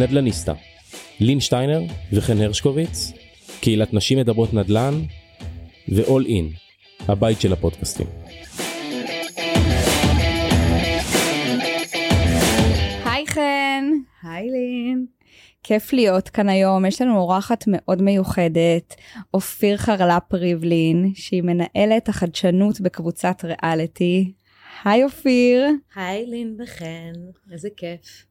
נדלניסטה, לין שטיינר וחן הרשקוביץ, קהילת נשים מדברות נדל"ן ו-all in, הבית של הפודקאסטים. היי חן, היי לין. כיף להיות כאן היום, יש לנו אורחת מאוד מיוחדת, אופיר חרלפ ריבלין, שהיא מנהלת החדשנות בקבוצת ריאליטי. היי אופיר. היי לין וחן, איזה כיף.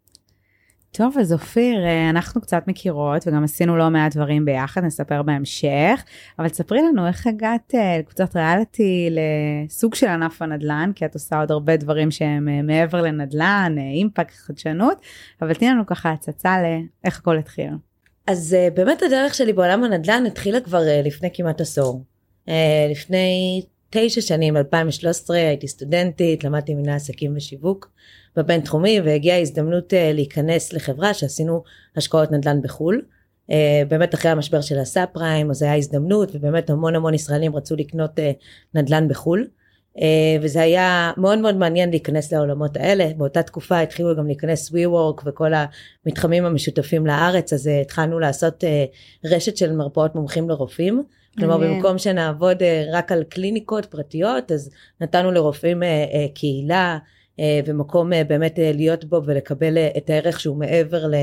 טוב, אז אופיר, אה, אנחנו קצת מכירות וגם עשינו לא מעט דברים ביחד, נספר בהמשך, אבל תספרי לנו איך הגעת אה, לקבוצת ריאליטי לסוג של ענף הנדל"ן, כי את עושה עוד הרבה דברים שהם אה, מעבר לנדל"ן, אימפקט, חדשנות, אבל תני לנו ככה הצצה לאיך הכל התחיל. אז באמת הדרך שלי בעולם הנדל"ן התחילה כבר לפני כמעט עשור. לפני תשע שנים, 2013, הייתי סטודנטית, למדתי מנהל עסקים ושיווק. בבינתחומי והגיעה הזדמנות uh, להיכנס לחברה שעשינו השקעות נדל"ן בחו"ל. Uh, באמת אחרי המשבר של הסאב פריים אז היה הזדמנות ובאמת המון המון ישראלים רצו לקנות uh, נדל"ן בחו"ל. וזה היה מאוד מאוד מעניין להיכנס לעולמות האלה באותה תקופה התחילו גם להיכנס WeWork וכל המתחמים המשותפים לארץ אז התחלנו לעשות רשת של מרפאות מומחים לרופאים כלומר במקום שנעבוד uh, רק על קליניקות פרטיות אז נתנו לרופאים uh, uh, קהילה אה, ומקום אה, באמת אה, להיות בו ולקבל את הערך שהוא מעבר ל,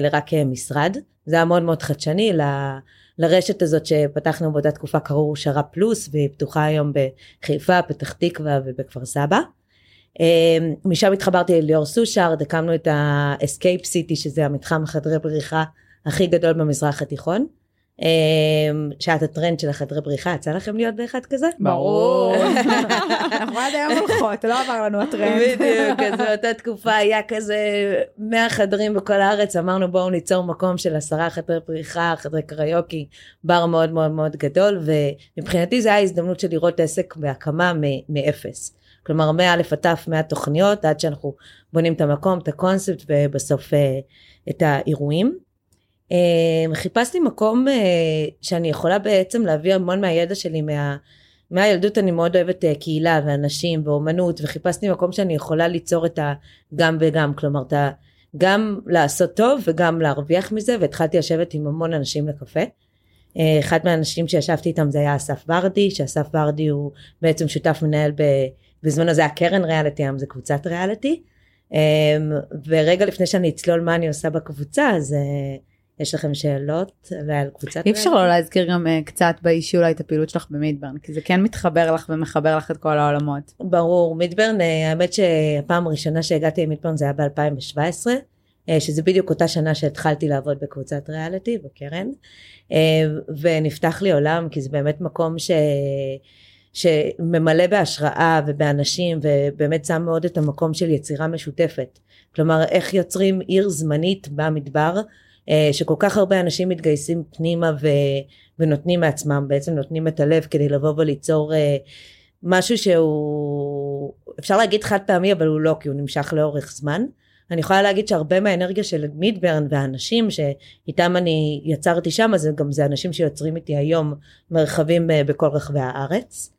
לרק משרד. זה היה מאוד מאוד חדשני ל, לרשת הזאת שפתחנו באותה תקופה קראו שרה פלוס והיא פתוחה היום בחיפה, פתח תקווה ובכפר סבא. משם התחברתי לליאור סושארד, הקמנו את ה-Escape City שזה המתחם חדרי בריחה הכי גדול במזרח התיכון. אמ, שעת הטרנד של החדרי בריחה, יצא לכם להיות באחד כזה? ברור. אנחנו עד היום הולכות, לא עבר לנו הטרנד. בדיוק, אז באותה תקופה היה כזה 100 חדרים בכל הארץ, אמרנו בואו ניצור מקום של עשרה חדרי בריחה, חדרי קריוקי, בר מאוד מאוד מאוד גדול, ומבחינתי זו הייתה הזדמנות של לראות עסק בהקמה מאפס. כלומר מא' עד ת' מהתוכניות עד שאנחנו בונים את המקום, את הקונספט ובסוף אה, את האירועים. אמ, חיפשתי מקום אה, שאני יכולה בעצם להביא המון מהידע שלי מה... מהילדות אני מאוד אוהבת אה, קהילה ואנשים ואומנות וחיפשתי מקום שאני יכולה ליצור את הגם וגם כלומר את ה... גם לעשות טוב וגם להרוויח מזה והתחלתי לשבת עם המון אנשים לקפה. אה, אחד מהאנשים שישבתי איתם זה היה אסף ורדי שאסף ורדי הוא בעצם שותף מנהל ב... בזמן הזה הקרן ריאליטי היום זה קבוצת ריאליטי אמ, ורגע לפני שאני אצלול מה אני עושה בקבוצה אז יש לכם שאלות ועל קבוצת... אי אפשר לא להזכיר גם uh, קצת באישי אולי את הפעילות שלך במידברן, כי זה כן מתחבר לך ומחבר לך את כל העולמות. ברור, מידברן, uh, האמת שהפעם הראשונה שהגעתי למידברן זה היה ב-2017, uh, שזה בדיוק אותה שנה שהתחלתי לעבוד בקבוצת ריאליטי בקרן, uh, ונפתח לי עולם, כי זה באמת מקום ש... שממלא בהשראה ובאנשים ובאמת שם מאוד את המקום של יצירה משותפת. כלומר איך יוצרים עיר זמנית במדבר אה, שכל כך הרבה אנשים מתגייסים פנימה ו, ונותנים מעצמם, בעצם נותנים את הלב כדי לבוא וליצור אה, משהו שהוא, אפשר להגיד חד פעמי אבל הוא לא, כי הוא נמשך לאורך זמן. אני יכולה להגיד שהרבה מהאנרגיה של מידברן והאנשים שאיתם אני יצרתי שם, אז גם זה אנשים שיוצרים איתי היום מרחבים אה, בכל רחבי הארץ.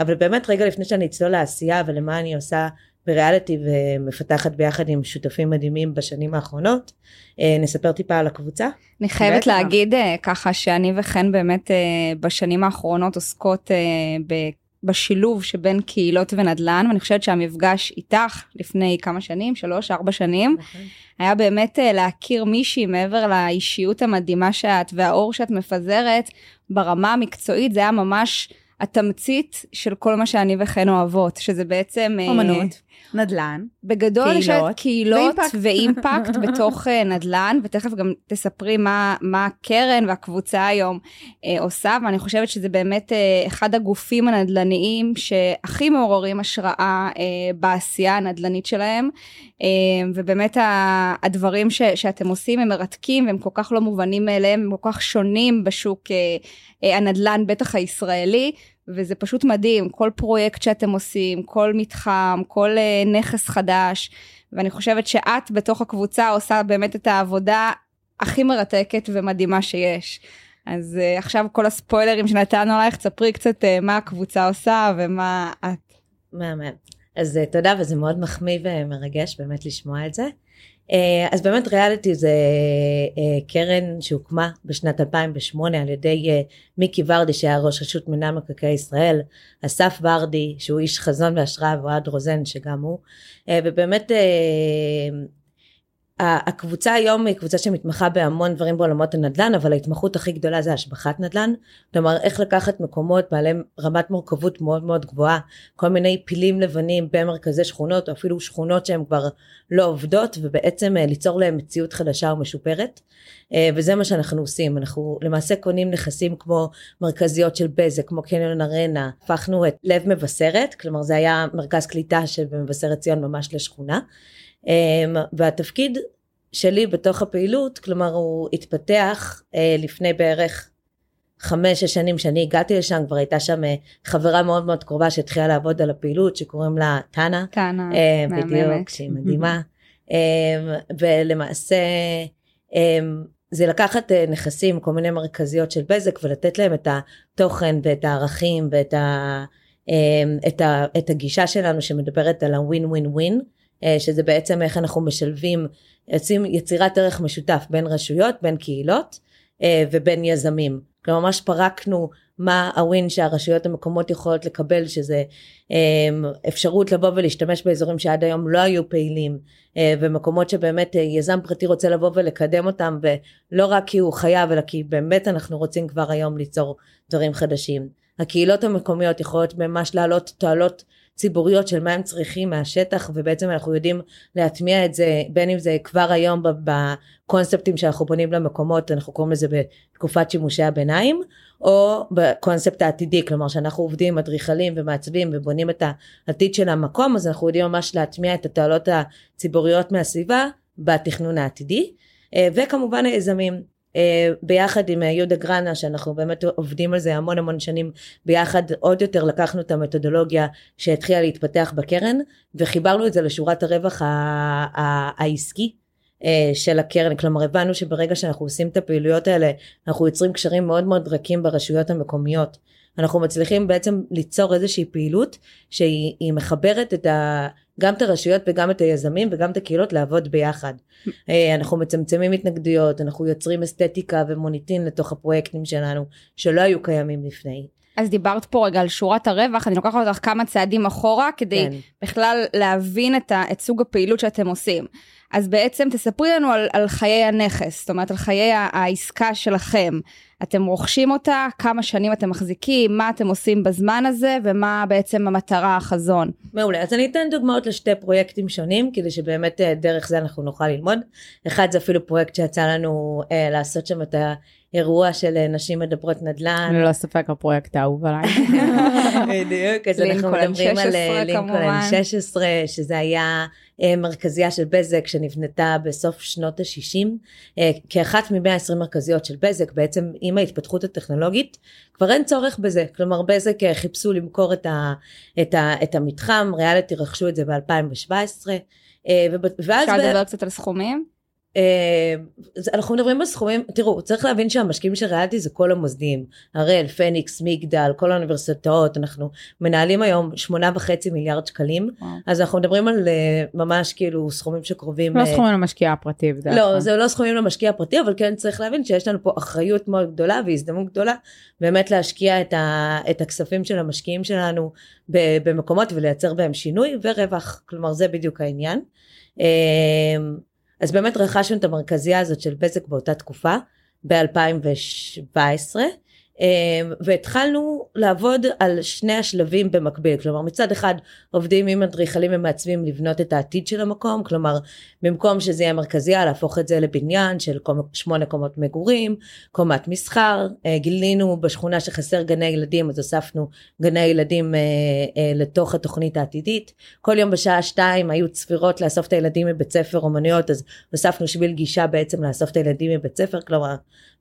אבל באמת רגע לפני שאני אצלול לעשייה ולמה אני עושה בריאליטי ומפתחת ביחד עם שותפים מדהימים בשנים האחרונות. אה, נספר טיפה על הקבוצה. אני חייבת בטח. להגיד אה, ככה שאני וחן באמת אה, בשנים האחרונות עוסקות בשילוב שבין קהילות ונדל"ן ואני חושבת שהמפגש איתך לפני כמה שנים שלוש ארבע שנים נכון. היה באמת להכיר מישהי מעבר לאישיות המדהימה שאת והאור שאת מפזרת ברמה המקצועית זה היה ממש התמצית של כל מה שאני וחן אוהבות שזה בעצם אומנות נדל"ן, בגדול יש קהילות ואימפקט, ואימפקט בתוך אה, נדל"ן, ותכף גם תספרי מה, מה הקרן והקבוצה היום אה, עושה, ואני חושבת שזה באמת אה, אחד הגופים הנדל"ניים שהכי מעוררים השראה אה, בעשייה הנדל"נית שלהם, אה, ובאמת ה, הדברים ש, שאתם עושים הם מרתקים והם כל כך לא מובנים מאליהם, הם כל כך שונים בשוק אה, אה, הנדל"ן, בטח הישראלי. וזה פשוט מדהים, כל פרויקט שאתם עושים, כל מתחם, כל uh, נכס חדש, ואני חושבת שאת בתוך הקבוצה עושה באמת את העבודה הכי מרתקת ומדהימה שיש. אז uh, עכשיו כל הספוילרים שנתנו עלייך, תספרי קצת uh, מה הקבוצה עושה ומה את. מהמם. אז תודה וזה מאוד מחמיא ומרגש באמת לשמוע את זה. אה, אז באמת ריאליטי זה אה, קרן שהוקמה בשנת 2008 על ידי אה, מיקי ורדי שהיה ראש רשות מינהל מקרקעי ישראל, אסף ורדי שהוא איש חזון והשראה ואוהד רוזן שגם הוא, ובאמת הקבוצה היום היא קבוצה שמתמחה בהמון דברים בעולמות הנדל"ן אבל ההתמחות הכי גדולה זה השבחת נדל"ן. כלומר איך לקחת מקומות בעלי רמת מורכבות מאוד מאוד גבוהה כל מיני פילים לבנים במרכזי שכונות או אפילו שכונות שהן כבר לא עובדות ובעצם אה, ליצור להם מציאות חדשה ומשופרת. אה, וזה מה שאנחנו עושים. אנחנו למעשה קונים נכסים כמו מרכזיות של בזק כמו קניון ארנה. הפכנו את לב מבשרת כלומר זה היה מרכז קליטה של מבשרת ציון ממש לשכונה והתפקיד שלי בתוך הפעילות, כלומר הוא התפתח אה, לפני בערך חמש-שש שנים שאני הגעתי לשם, כבר הייתה שם אה, חברה מאוד מאוד קרובה שהתחילה לעבוד על הפעילות שקוראים לה טאנה. טאנה, אה, בדיוק, שהיא מדהימה. אמ, ולמעשה אמ, זה לקחת נכסים, כל מיני מרכזיות של בזק ולתת להם את התוכן ואת הערכים ואת ה, את ה, את הגישה שלנו שמדברת על הווין ווין ווין. אה, שזה בעצם איך אנחנו משלבים, יוצאים יצירת ערך משותף בין רשויות, בין קהילות אה, ובין יזמים. כלומר ממש פרקנו מה הווין שהרשויות המקומות יכולות לקבל שזה אה, אפשרות לבוא ולהשתמש באזורים שעד היום לא היו פעילים ומקומות שבאמת יזם פרטי רוצה לבוא ולקדם אותם ולא רק כי הוא חייב אלא כי באמת אנחנו רוצים כבר היום ליצור דברים חדשים. הקהילות המקומיות יכולות ממש להעלות תועלות ציבוריות של מה הם צריכים מהשטח ובעצם אנחנו יודעים להטמיע את זה בין אם זה כבר היום בקונספטים שאנחנו בונים למקומות אנחנו קוראים לזה בתקופת שימושי הביניים או בקונספט העתידי כלומר שאנחנו עובדים עם אדריכלים ומעצבים ובונים את העתיד של המקום אז אנחנו יודעים ממש להטמיע את התועלות הציבוריות מהסביבה בתכנון העתידי אה, וכמובן היזמים ביחד עם אה, יהודה גרנה שאנחנו באמת עובדים על זה המון המון שנים ביחד עוד יותר לקחנו את המתודולוגיה שהתחילה להתפתח בקרן וחיברנו את זה לשורת הרווח העסקי אה, של הקרן. כלומר הבנו שברגע שאנחנו עושים את הפעילויות האלה אנחנו יוצרים קשרים מאוד מאוד רכים ברשויות המקומיות. אנחנו מצליחים בעצם ליצור איזושהי פעילות שהיא מחברת את ה... גם את הרשויות וגם את היזמים וגם את הקהילות לעבוד ביחד. אה, אנחנו מצמצמים התנגדויות, אנחנו יוצרים אסתטיקה ומוניטין לתוך הפרויקטים שלנו שלא היו קיימים לפני. אז דיברת פה רגע על שורת הרווח, אני לוקחת אותך כמה צעדים אחורה כדי כן. בכלל להבין את, ה, את סוג הפעילות שאתם עושים. אז בעצם תספרי לנו על, על חיי הנכס, זאת אומרת על חיי העסקה שלכם. אתם רוכשים אותה, כמה שנים אתם מחזיקים, מה אתם עושים בזמן הזה ומה בעצם המטרה, החזון. מעולה, אז אני אתן דוגמאות לשתי פרויקטים שונים כדי שבאמת אה, דרך זה אנחנו נוכל ללמוד. אחד זה אפילו פרויקט שיצא לנו אה, לעשות שם את. אירוע של אה, נשים מדברות נדל"ן. ללא ספק הפרויקט האהוב עליי. בדיוק, אז אנחנו מדברים על אה, לינקולן 16, שזה היה אה, מרכזייה של בזק שנבנתה בסוף שנות ה-60, כאחת מ-120 מרכזיות של בזק, בעצם עם ההתפתחות הטכנולוגית, כבר אין צורך בזה, כלומר בזק חיפשו למכור את, ה, את, ה, את המתחם, ריאליטי רכשו את זה ב-2017. אפשר לדבר קצת על סכומים? אה, אנחנו מדברים על סכומים, תראו, צריך להבין שהמשקיעים של ריאליטי זה כל המוסדיים, הראל, פניקס, מגדל, כל האוניברסיטאות, אנחנו מנהלים היום שמונה וחצי מיליארד שקלים, וואו. אז אנחנו מדברים על אה, ממש כאילו סכומים שקרובים. לא סכומים למשקיע הפרטי. לא, זה לא סכומים למשקיע הפרטי, אבל כן צריך להבין שיש לנו פה אחריות מאוד גדולה והזדמנות גדולה באמת להשקיע את, ה, את הכספים של המשקיעים שלנו במקומות ולייצר בהם שינוי ורווח, כלומר זה בדיוק העניין. אז באמת רכשנו את המרכזייה הזאת של בזק באותה תקופה, ב-2017, אמ, והתחלנו לעבוד על שני השלבים במקביל. כלומר מצד אחד עובדים עם אדריכלים ומעצבים לבנות את העתיד של המקום כלומר במקום שזה יהיה מרכזייה להפוך את זה לבניין של שמונה קומות מגורים קומת מסחר אה, גילינו בשכונה שחסר גני ילדים אז הוספנו גני ילדים אה, אה, לתוך התוכנית העתידית. כל יום בשעה שתיים היו צפירות לאסוף את הילדים מבית ספר אומנויות אז הוספנו שביל גישה בעצם לאסוף את הילדים מבית ספר. כלומר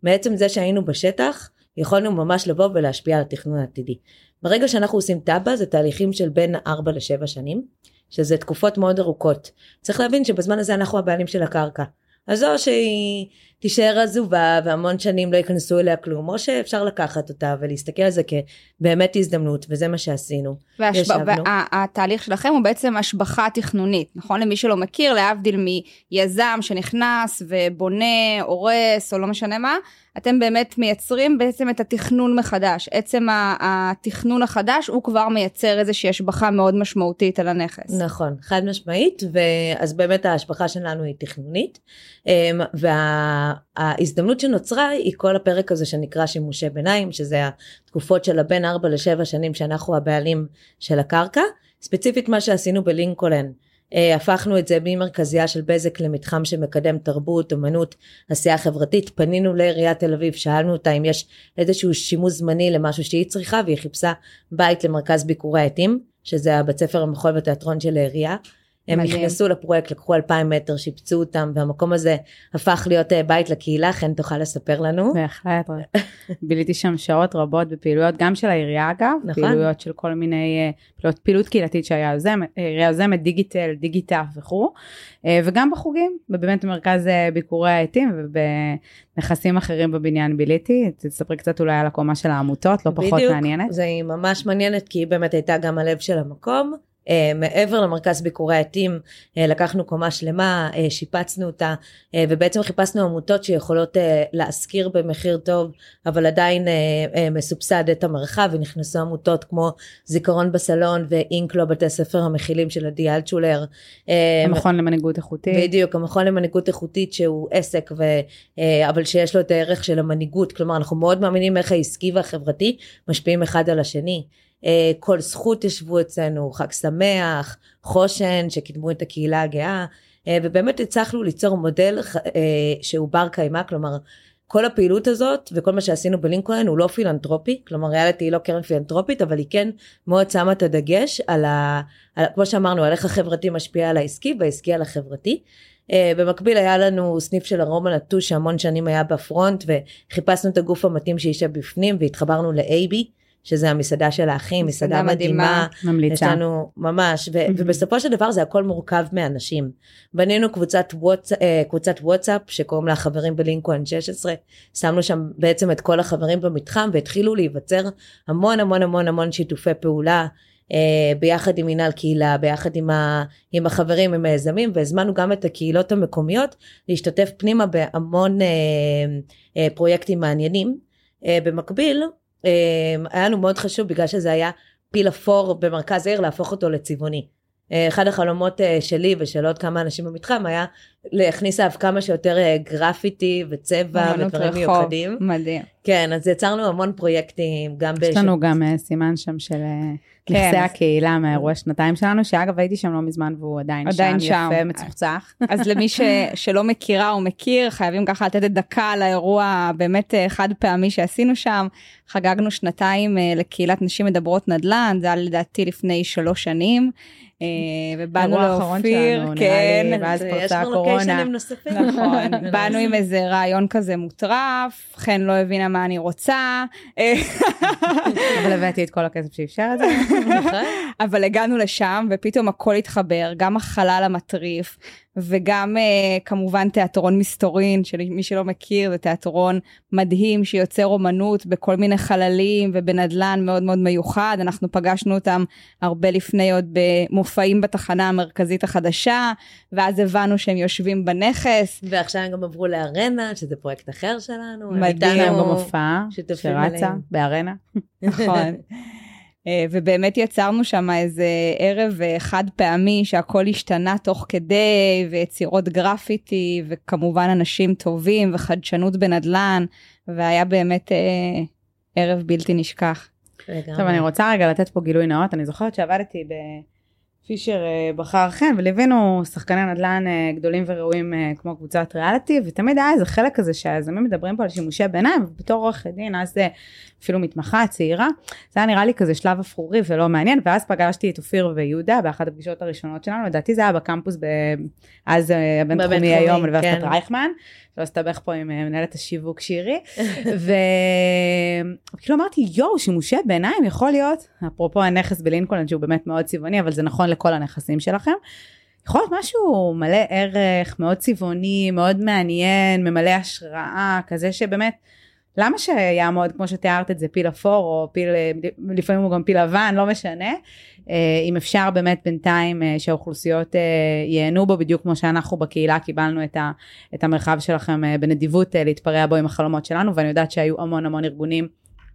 מעצם זה שהיינו בשטח יכולנו ממש לבוא ולהשפיע על התכנון העתידי. ברגע שאנחנו עושים תב"ע זה תהליכים של בין 4 ל-7 שנים, שזה תקופות מאוד ארוכות. צריך להבין שבזמן הזה אנחנו הבעלים של הקרקע. אז או שהיא תישאר עזובה והמון שנים לא ייכנסו אליה כלום, או שאפשר לקחת אותה ולהסתכל על זה כבאמת הזדמנות, וזה מה שעשינו. והתהליך שלכם הוא בעצם השבחה תכנונית, נכון? למי שלא מכיר, להבדיל מיזם שנכנס ובונה, הורס, או לא משנה מה, אתם באמת מייצרים בעצם את התכנון מחדש. עצם התכנון החדש הוא כבר מייצר איזושהי השבחה מאוד משמעותית על הנכס. נכון, חד משמעית, ואז באמת ההשבחה שלנו היא תכנונית, אמ, וההזדמנות שנוצרה היא כל הפרק הזה שנקרא שימושי ביניים, שזה התקופות של הבין 4 ל-7 שנים שאנחנו הבעלים של הקרקע. ספציפית מה שעשינו בלינקולן. אה, הפכנו את זה ממרכזייה של בזק למתחם שמקדם תרבות, אמנות, עשייה חברתית. פנינו לעיריית תל אביב, שאלנו אותה אם יש איזשהו שימוש זמני למשהו שהיא צריכה, והיא חיפשה בית למרכז ביקורי העטים, שזה הבית ספר המחול והתיאטרון של העירייה. הם מדהים. נכנסו לפרויקט, לקחו 2,000 מטר, שיפצו אותם, והמקום הזה הפך להיות אה, בית לקהילה, חן תוכל לספר לנו. בהחלט, ביליתי שם שעות רבות בפעילויות, גם של העירייה אגב, נכון. פעילויות של כל מיני, אה, פעילות, פעילות קהילתית שהיה יוזמת, העירייה יוזמת, דיגיטל, דיגיטה וכו', אה, וגם בחוגים, ובאמת במרכז ביקורי העטים ובנכסים אחרים בבניין ביליתי, תספרי קצת אולי על הקומה של העמותות, לא פחות בדיוק, מעניינת. בדיוק, זה ממש מעניינת, כי היא באמת הייתה גם הלב של המקום. אה, מעבר למרכז ביקורי העטים אה, לקחנו קומה שלמה, אה, שיפצנו אותה ובעצם חיפשנו עמותות שיכולות להשכיר במחיר טוב אבל עדיין מסובסד את המרחב ונכנסו עמותות כמו זיכרון בסלון ואינקלו בתי ספר המכילים של עדי אלטשולר. המכון למנהיגות איכותית. בדיוק, המכון למנהיגות איכותית שהוא עסק ו, אבל שיש לו את הערך של המנהיגות, כלומר אנחנו מאוד מאמינים איך העסקי והחברתי משפיעים אחד על השני. אה, כל זכות ישבו אצלנו, חג שמח, חושן שקידמו את הקהילה הגאה, אה, ובאמת הצלחנו ליצור מודל אה, שהוא בר קיימא, כלומר כל הפעילות הזאת וכל מה שעשינו בלינקולן הוא לא פילנטרופי, כלומר ריאליטי היא לא קרן פילנטרופית, אבל היא כן מאוד שמה את הדגש על, ה, על כמו שאמרנו, על איך החברתי משפיע על העסקי והעסקי על החברתי. Uh, במקביל היה לנו סניף של ארומה נטוש שהמון שנים היה בפרונט וחיפשנו את הגוף המתאים שישב בפנים והתחברנו ל-AB שזה המסעדה של האחים, מסעדה מדהימה. ממליצה. יש לנו ממש, ו- ובסופו של דבר זה הכל מורכב מאנשים. בנינו קבוצת, וואטס, אה, קבוצת וואטסאפ שקוראים לה חברים בלינקולן 16, שמנו שם בעצם את כל החברים במתחם והתחילו להיווצר המון המון המון המון שיתופי פעולה. Uh, ביחד עם מינהל קהילה, ביחד עם, ה, עם החברים, עם היזמים, והזמנו גם את הקהילות המקומיות להשתתף פנימה בהמון uh, uh, פרויקטים מעניינים. Uh, במקביל, היה לנו מאוד חשוב בגלל שזה היה פיל אפור במרכז העיר להפוך אותו לצבעוני. אה, אחד החלומות אה, שלי ושל עוד כמה אנשים במתחם היה להכניס אליו כמה שיותר אה, גרפיטי וצבע ודברים מיוחדים. מדהים. כן, אז יצרנו המון פרויקטים, גם יש לנו גם סימן שם של כן. נכסי הקהילה מהאירוע שנתיים שלנו, שאגב הייתי שם לא מזמן והוא עדיין, עדיין שם, שם, יפה, מצוחצח. אז למי ש, שלא מכירה או מכיר, חייבים ככה לתת דקה לאירוע באמת חד פעמי שעשינו שם. חגגנו שנתיים לקהילת נשים מדברות נדל"ן, זה היה לדעתי לפני שלוש שנים. אה, ובאנו לאופיר, כן, ואז פרצה הקורונה. נכון, באנו עם איזה רעיון כזה מוטרף, חן לא הבינה מה אני רוצה. אבל הבאתי את כל הכסף שאפשר את זה. אבל הגענו לשם ופתאום הכל התחבר, גם החלל המטריף, וגם uh, כמובן תיאטרון מסתורין, שמי שלא מכיר זה תיאטרון מדהים שיוצר אומנות בכל מיני חללים ובנדלן מאוד מאוד מיוחד, אנחנו פגשנו אותם הרבה לפני עוד במופעים בתחנה המרכזית החדשה, ואז הבנו שהם יושבים בנכס. ועכשיו הם גם עברו לארנה, שזה פרויקט אחר שלנו. מדהים. במופע שרצה בארנה. נכון. אה, ובאמת יצרנו שם איזה ערב אה, חד פעמי שהכל השתנה תוך כדי ויצירות גרפיטי וכמובן אנשים טובים וחדשנות בנדלן והיה באמת אה, ערב בלתי נשכח. טוב אני רוצה רגע לתת פה גילוי נאות אני זוכרת שעבדתי ב... פישר אה, בחר חן וליווינו שחקני נדל"ן אה, גדולים וראויים אה, כמו קבוצת ריאליטי ותמיד היה איזה חלק כזה שהיזמים מדברים פה על שימושי ביניים ובתור עורכת דין אז אפילו מתמחה צעירה זה היה נראה לי כזה שלב אפרורי ולא מעניין ואז פגשתי את אופיר ויהודה באחת הפגישות הראשונות שלנו לדעתי זה היה בקמפוס אז הבינתחומי היום אוניברסיטת כן. רייכמן שלא הסתבך פה עם מנהלת השיווק שירי וכאילו אמרתי יואו שימושי ביניים יכול להיות אפרופו הנכס בלינקולן שהוא באמת מאוד צבעוני אבל זה נכון לכל הנכסים שלכם. יכול להיות משהו מלא ערך, מאוד צבעוני, מאוד מעניין, ממלא השראה, כזה שבאמת, למה שיעמוד, כמו שתיארת את זה, פיל אפור, או פיל, לפעמים הוא גם פיל לבן, לא משנה, אה, אם אפשר באמת בינתיים אה, שהאוכלוסיות אה, ייהנו בו, בדיוק כמו שאנחנו בקהילה קיבלנו את, ה, את המרחב שלכם בנדיבות להתפרע בו עם החלומות שלנו, ואני יודעת שהיו המון המון ארגונים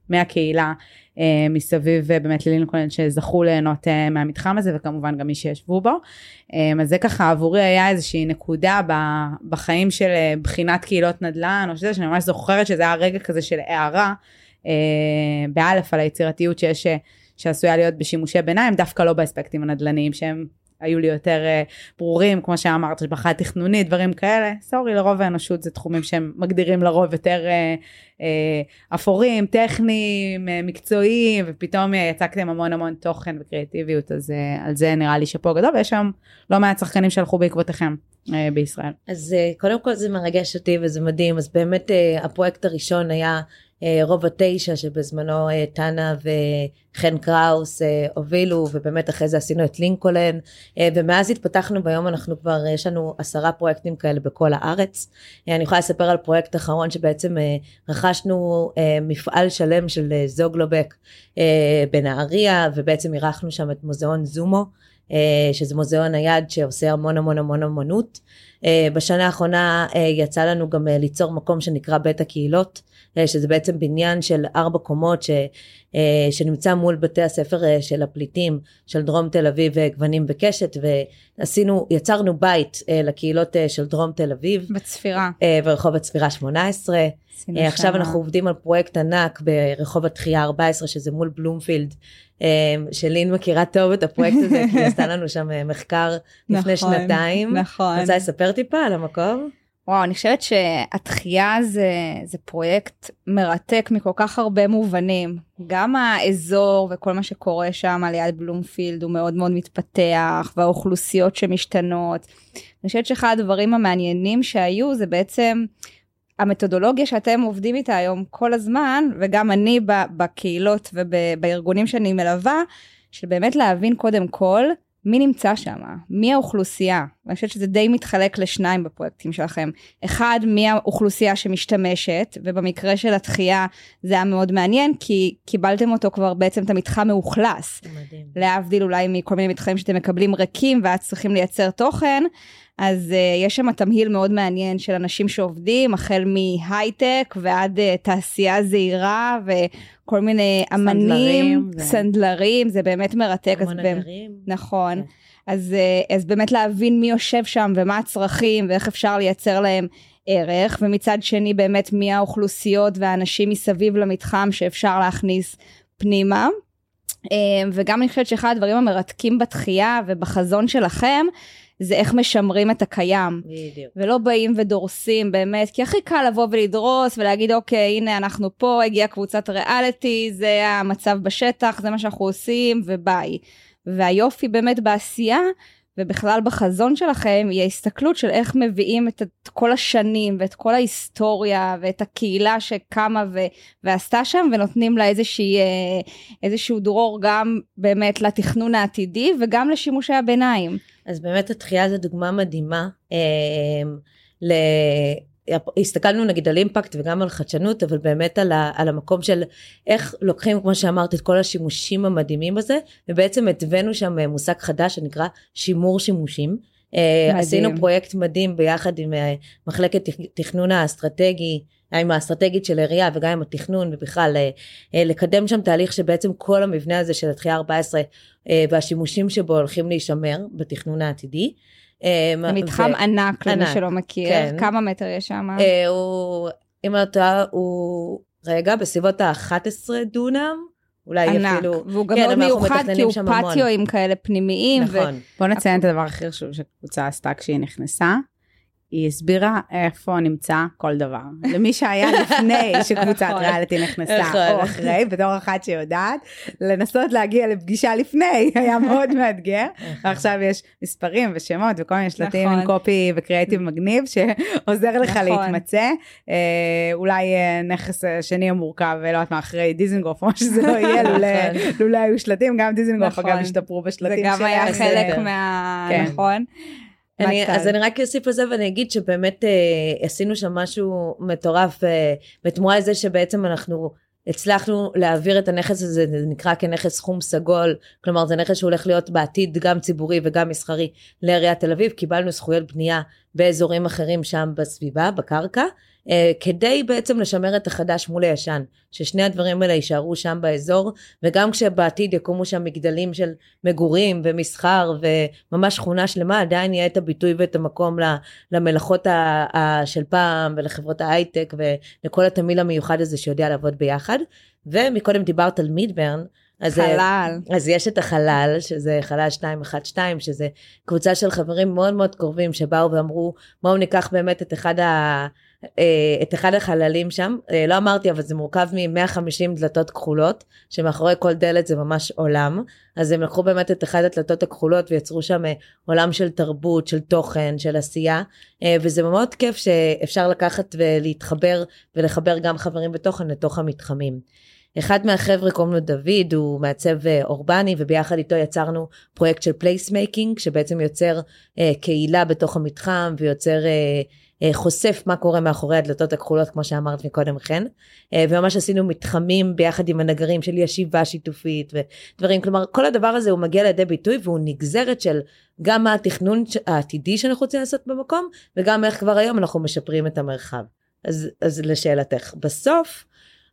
מהקהילה אה, מסביב אה, באמת ללינקולן שזכו ליהנות אה, מהמתחם הזה וכמובן גם מי שישבו בו. אז זה ככה עבורי היה איזושהי נקודה בחיים של בחינת קהילות נדל"ן או שזה שאני ממש זוכרת שזה היה רגע כזה של הערה באלף על היצירתיות שיש שעשויה להיות בשימושי ביניים דווקא לא באספקטים הנדל"ניים שהם היו לי יותר uh, ברורים, כמו שאמרת, השבחה תכנונית, דברים כאלה. סורי, לרוב האנושות זה תחומים שהם מגדירים לרוב יותר uh, uh, אפורים, טכניים, מקצועיים, ופתאום יצקתם המון המון תוכן וקריאטיביות, אז על זה נראה לי שאפו גדול, ויש שם לא מעט שחקנים שהלכו בעקבותיכם. בישראל. אז קודם כל זה מרגש אותי וזה מדהים אז באמת הפרויקט הראשון היה אה, רובע תשע שבזמנו אה, טאנה וחן קראוס אה, הובילו ובאמת אחרי זה עשינו את לינקולן ומאז התפתחנו ביום אנחנו כבר יש לנו עשרה פרויקטים כאלה בכל הארץ. אני יכולה לספר על פרויקט אחרון שבעצם רכשנו מפעל שלם של זוגלובק בנהריה ובעצם אירחנו שם את מוזיאון זומו שזה מוזיאון היד שעושה המון המון המון אמנות. בשנה האחרונה יצא לנו גם ליצור מקום שנקרא בית הקהילות אה, שזה בעצם בניין של ארבע קומות ש, אה, שנמצא מול בתי הספר אה, של הפליטים של דרום תל אביב גוונים וקשת ועשינו יצרנו בית לקהילות של דרום תל אביב בצפירה ברחוב הצפירה 18 עכשיו אנחנו עובדים על פרויקט ענק ברחוב התחייה 14 שזה מול בלומפילד שלין מכירה טוב את הפרויקט הזה כי עשתה לנו שם מחקר לפני נכון, שנתיים. נכון. רוצה לספר טיפה על המקום? וואו, אני חושבת שהתחייה זה, זה פרויקט מרתק מכל כך הרבה מובנים. גם האזור וכל מה שקורה שם על יד בלומפילד הוא מאוד מאוד מתפתח, והאוכלוסיות שמשתנות. אני חושבת שאחד הדברים המעניינים שהיו זה בעצם המתודולוגיה שאתם עובדים איתה היום כל הזמן, וגם אני בקהילות ובארגונים שאני מלווה, של באמת להבין קודם כל מי נמצא שם? מי האוכלוסייה? ואני חושבת שזה די מתחלק לשניים בפרויקטים שלכם. אחד, מי האוכלוסייה שמשתמשת, ובמקרה של התחייה זה היה מאוד מעניין, כי קיבלתם אותו כבר בעצם את המתחם מאוכלס. מדהים. להבדיל אולי מכל מיני מתחמים שאתם מקבלים ריקים ואז צריכים לייצר תוכן, אז uh, יש שם תמהיל מאוד מעניין של אנשים שעובדים, החל מהייטק ועד uh, תעשייה זעירה וכל מיני אמנים, סנדלרים, זה... זה באמת מרתק. המון אתרים. נכון. כן. אז, uh, אז באמת להבין מי יושב שם ומה הצרכים ואיך אפשר לייצר להם ערך, ומצד שני באמת מי האוכלוסיות והאנשים מסביב למתחם שאפשר להכניס פנימה. וגם אני חושבת שאחד הדברים המרתקים בתחייה ובחזון שלכם, זה איך משמרים את הקיים. בדיוק. ולא באים ודורסים באמת, כי הכי קל לבוא ולדרוס ולהגיד אוקיי הנה אנחנו פה, הגיעה קבוצת ריאליטי, זה המצב בשטח, זה מה שאנחנו עושים וביי. והיופי באמת בעשייה ובכלל בחזון שלכם היא ההסתכלות של איך מביאים את, כל השנים ואת כל ההיסטוריה ואת הקהילה שקמה ו, ועשתה שם ונותנים לה איזושהי, אה, איזשהו דרור גם באמת לתכנון העתידי וגם לשימושי הביניים. אז באמת התחייה זו דוגמה מדהימה. אה, ל... הסתכלנו נגיד על אימפקט וגם על חדשנות אבל באמת על, ה, על המקום של איך לוקחים כמו שאמרת את כל השימושים המדהימים הזה ובעצם התווינו שם מושג חדש שנקרא שימור שימושים. אה, מדהים. עשינו פרויקט מדהים ביחד עם אה, מחלקת תכנון האסטרטגי עם האסטרטגית של העירייה וגם עם התכנון ובכלל לקדם שם תהליך שבעצם כל המבנה הזה של התחייה 14 והשימושים שבו הולכים להישמר בתכנון העתידי. זה מתחם ו... ענק למי שלא מכיר, כן. כמה מטר יש שם? אה, הוא, אם לא טועה, הוא, רגע, בסביבות ה-11 דונם. אולי ענק, אפילו, והוא גם כן, מאוד מיוחד כי הוא פטיואים כאלה פנימיים. נכון. ו... בוא נציין את הדבר הכי חשוב שקבוצה עשתה כשהיא נכנסה. היא הסבירה איפה נמצא כל דבר. למי שהיה לפני שקבוצת נכון. ריאליטי נכנסה, נכון. או אחרי, בתור אחת שיודעת, לנסות להגיע לפגישה לפני היה מאוד מאתגר. נכון. ועכשיו יש מספרים ושמות וכל מיני שלטים עם קופי וקריאייטיב מגניב, שעוזר לך להתמצא. אה, אולי אה, נכס שני המורכב, לא יודעת מה, אחרי דיזנגוף, או שזה לא יהיה, לולא היו שלטים, גם דיזנגוף אגב השתפרו בשלטים שלהם. זה גם היה חלק מה... כן. נכון. אני, אז אני רק אוסיף על זה ואני אגיד שבאמת אה, עשינו שם משהו מטורף אה, בתמורה לזה שבעצם אנחנו הצלחנו להעביר את הנכס הזה, זה נקרא כנכס סכום סגול, כלומר זה נכס שהולך להיות בעתיד גם ציבורי וגם מסחרי לעיריית תל אביב, קיבלנו זכויות בנייה באזורים אחרים שם בסביבה, בקרקע, כדי בעצם לשמר את החדש מול הישן, ששני הדברים האלה יישארו שם באזור, וגם כשבעתיד יקומו שם מגדלים של מגורים ומסחר וממש שכונה שלמה, עדיין יהיה את הביטוי ואת המקום למלאכות של פעם ולחברות ההייטק ולכל התמיל המיוחד הזה שיודע לעבוד ביחד. ומקודם דיברת על מידברן, אז, חלל. אז יש את החלל, שזה חלל 212, שזה קבוצה של חברים מאוד מאוד קרובים שבאו ואמרו, בואו ניקח באמת את אחד ה... אה, את אחד החללים שם, אה, לא אמרתי אבל זה מורכב מ-150 דלתות כחולות, שמאחורי כל דלת זה ממש עולם, אז הם לקחו באמת את אחד הדלתות הכחולות ויצרו שם אה, עולם של תרבות, של תוכן, של עשייה, וזה מאוד כיף שאפשר לקחת ולהתחבר ולחבר גם חברים בתוכן לתוך המתחמים. אחד מהחבר'ה קוראים לו דוד, הוא מעצב אורבני וביחד איתו יצרנו פרויקט של placemaking שבעצם יוצר קהילה בתוך המתחם ויוצר חושף מה קורה מאחורי הדלתות הכחולות כמו שאמרת מקודם חן אה, וממש עשינו מתחמים ביחד עם הנגרים של ישיבה שיתופית ודברים. כלומר כל הדבר הזה הוא מגיע לידי ביטוי והוא נגזרת של גם מה התכנון העתידי שאנחנו רוצים לעשות במקום וגם איך כבר היום אנחנו משפרים את המרחב. אז, אז לשאלתך בסוף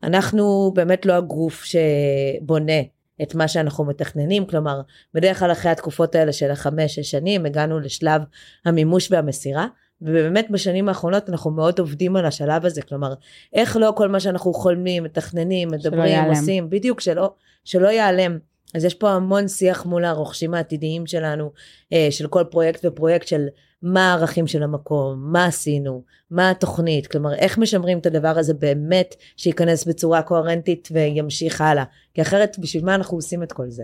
אנחנו באמת לא הגוף שבונה את מה שאנחנו מתכננים, כלומר, בדרך כלל אחרי התקופות האלה של החמש-שש שנים הגענו לשלב המימוש והמסירה, ובאמת בשנים האחרונות אנחנו מאוד עובדים על השלב הזה, כלומר, איך לא כל מה שאנחנו חולמים, מתכננים, מדברים, עושים, בדיוק, שלא, שלא ייעלם. אז יש פה המון שיח מול הרוכשים העתידיים שלנו, אה, של כל פרויקט ופרויקט של מה הערכים של המקום, מה עשינו, מה התוכנית, כלומר איך משמרים את הדבר הזה באמת שייכנס בצורה קוהרנטית וימשיך הלאה, כי אחרת בשביל מה אנחנו עושים את כל זה.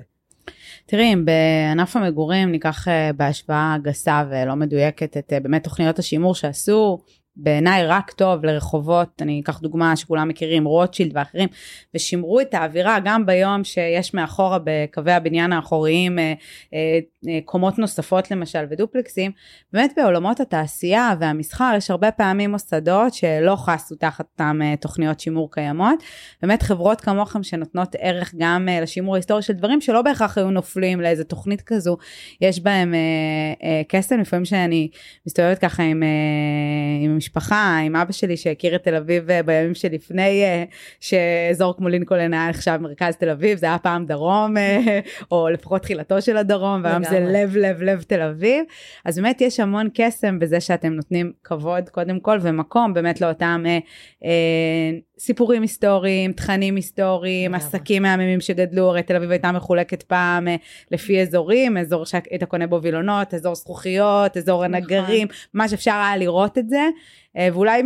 תראי, אם בענף המגורים ניקח אה, בהשוואה גסה ולא מדויקת את אה, באמת תוכניות השימור שעשו, בעיניי רק טוב לרחובות, אני אקח דוגמה שכולם מכירים, רוטשילד ואחרים, ושימרו את האווירה גם ביום שיש מאחורה בקווי הבניין האחוריים אה, אה, אה, קומות נוספות למשל ודופלקסים, באמת בעולמות התעשייה והמסחר יש הרבה פעמים מוסדות שלא חסו תחת אותם תוכניות שימור קיימות, באמת חברות כמוכם שנותנות ערך גם לשימור ההיסטורי של דברים שלא בהכרח היו נופלים לאיזה תוכנית כזו, יש בהם קסם, לפעמים שאני מסתובבת ככה עם, עם המשפחה, עם אבא שלי שהכיר את תל אביב אה, בימים שלפני אה, שאזור כמו לינקולן היה נחשב מרכז תל אביב, זה היה פעם דרום, אה, או לפחות תחילתו של הדרום, והיום זה לב לב לב תל אביב. אז באמת יש המון קסם בזה שאתם נותנים כבוד קודם כל, ומקום באמת לאותם אה, אה, סיפורים היסטוריים, תכנים היסטוריים, עסקים מהממים שגדלו, הרי תל אביב הייתה מחולקת פעם לפי אזורים, אזור שהיית קונה בו וילונות, אזור זכוכיות, אזור נכון. הנגרים, מה שאפשר היה לראות את זה, ואולי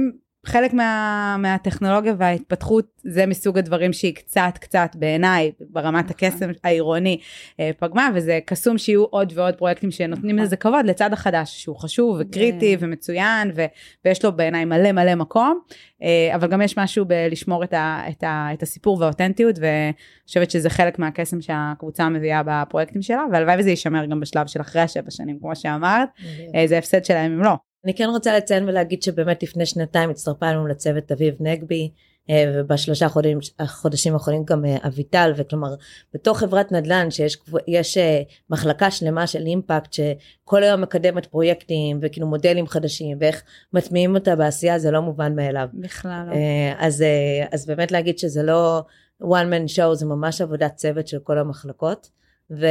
חלק מה, מהטכנולוגיה וההתפתחות זה מסוג הדברים שהיא קצת קצת בעיניי ברמת נכון. הקסם העירוני אה, פגמה וזה קסום שיהיו עוד ועוד פרויקטים שנותנים נכון. לזה כבוד לצד החדש שהוא חשוב וקריטי ומצוין ו, ויש לו בעיניי מלא מלא מקום אה, אבל גם יש משהו בלשמור את, ה, את, ה, את הסיפור והאותנטיות ואני חושבת שזה חלק מהקסם שהקבוצה מביאה בפרויקטים שלה והלוואי וזה יישמר גם בשלב של אחרי השבע שנים כמו שאמרת אה, זה הפסד שלהם אם לא. אני כן רוצה לציין ולהגיד שבאמת לפני שנתיים הצטרפה לנו לצוות אביב נגבי אה, ובשלושה חודשים, החודשים האחרונים גם אה, אביטל וכלומר בתוך חברת נדל"ן שיש יש אה, מחלקה שלמה של אימפקט שכל היום מקדמת פרויקטים וכאילו מודלים חדשים ואיך מטמיעים אותה בעשייה זה לא מובן מאליו. בכלל לא. אז, אז באמת להגיד שזה לא one man show זה ממש עבודת צוות של כל המחלקות. ו...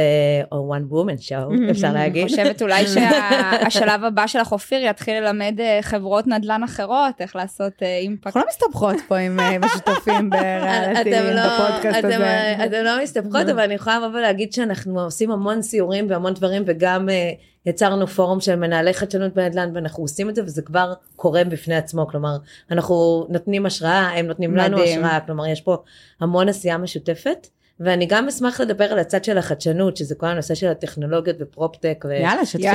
או one woman show אפשר להגיד. אני חושבת אולי שהשלב הבא שלך אופיר יתחיל ללמד אה, חברות נדל"ן אחרות איך לעשות אימפקט. אנחנו לא מסתבכות פה עם השותפים בריאליטי לא- בפודקאסט הזה. אתם לא מסתבכות אבל אני יכולה לבוא ולהגיד שאנחנו עושים המון סיורים והמון דברים וגם יצרנו פורום של מנהלי חדשנות בנדל"ן ואנחנו עושים את זה וזה כבר קורה בפני עצמו כלומר אנחנו נותנים השראה הם נותנים. לנו השראה כלומר יש פה המון עשייה משותפת. ואני גם אשמח לדבר על הצד של החדשנות שזה כל הנושא של הטכנולוגיות ופרופטק. יאללה שתפי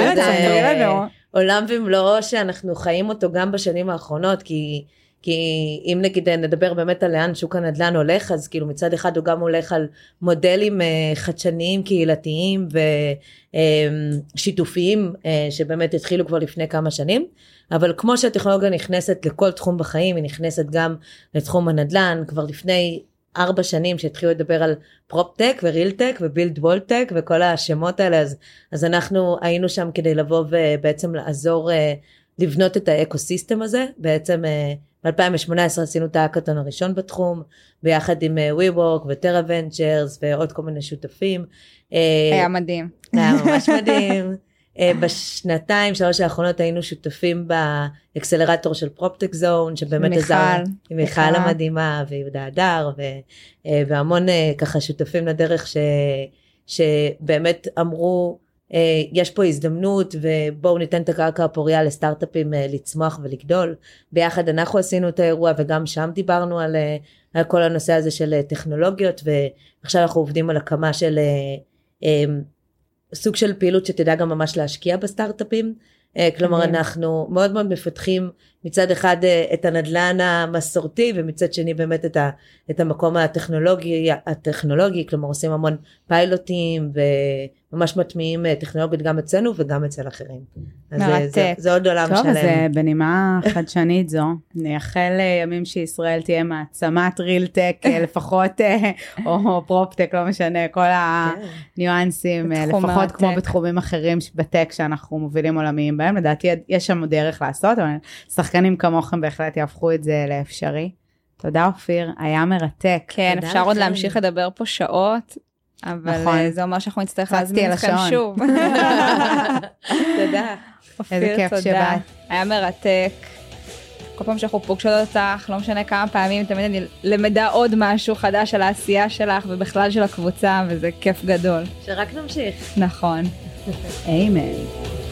לנו. עולם ומלואו שאנחנו חיים אותו גם בשנים האחרונות כי כי אם נגיד נדבר באמת על לאן שוק הנדל"ן הולך אז כאילו מצד אחד הוא גם הולך על מודלים אה, חדשניים קהילתיים ושיתופיים אה, שבאמת התחילו כבר לפני כמה שנים אבל כמו שהטכנולוגיה נכנסת לכל תחום בחיים היא נכנסת גם לתחום הנדל"ן כבר לפני ארבע שנים שהתחילו לדבר על PropTech ו RealTech ו Built World Tech וכל השמות האלה אז, אז אנחנו היינו שם כדי לבוא ובעצם לעזור אה, לבנות את ה ecosystem הזה בעצם ב-2018 עשינו את האקתון הראשון בתחום, ביחד עם אה, WeWork ו Terra Ventures ועוד כל מיני שותפים. אה, היה מדהים. היה ממש מדהים. אה, בשנתיים שלוש האחרונות היינו שותפים באקסלרטור של פרופטק זון שבאמת עזר עם מיכל המדהימה ויהודה הדר והמון ככה שותפים לדרך ש, שבאמת אמרו אה, יש פה הזדמנות ובואו ניתן את הקרקע הפוריה לסטארט-אפים אה, לצמוח ולגדול. ביחד אנחנו עשינו את האירוע וגם שם דיברנו על, אה, על כל הנושא הזה של טכנולוגיות ועכשיו אנחנו עובדים על הקמה של סוג של פעילות שתדע גם ממש להשקיע בסטארט-אפים. כלומר אנחנו מאוד מאוד מפתחים מצד אחד את הנדלן המסורתי ומצד שני באמת את, ה, את המקום הטכנולוגי, הטכנולוגי, כלומר עושים המון פיילוטים ממש מטמיעים אה, טכנולוגיות גם אצלנו וגם אצל אחרים. אז אה, מרתק. זה, זה עוד עולם טוב, שלם. טוב, אז אה, בנימה חדשנית זו, נייחל לימים שישראל תהיה מעצמת רילטק, לפחות, או פרופטק, לא משנה, כל הניואנסים, לפחות כמו בתחומים אחרים בטק שאנחנו מובילים עולמיים בהם, לדעתי יש שם דרך לעשות, אבל שחקנים כמוכם בהחלט יהפכו את זה לאפשרי. תודה אופיר, היה מרתק. כן, אפשר עוד להמשיך לדבר פה שעות. אבל נכון. אה, זה אומר שאנחנו נצטרך להזמין אתכם שוב. תודה. איזה כיף שבאת. היה מרתק. כל פעם שאנחנו פוגשות אותך, לא משנה כמה פעמים, תמיד אני למדה עוד משהו חדש על העשייה שלך ובכלל של הקבוצה, וזה כיף גדול. שרק נמשיך. נכון. אמן.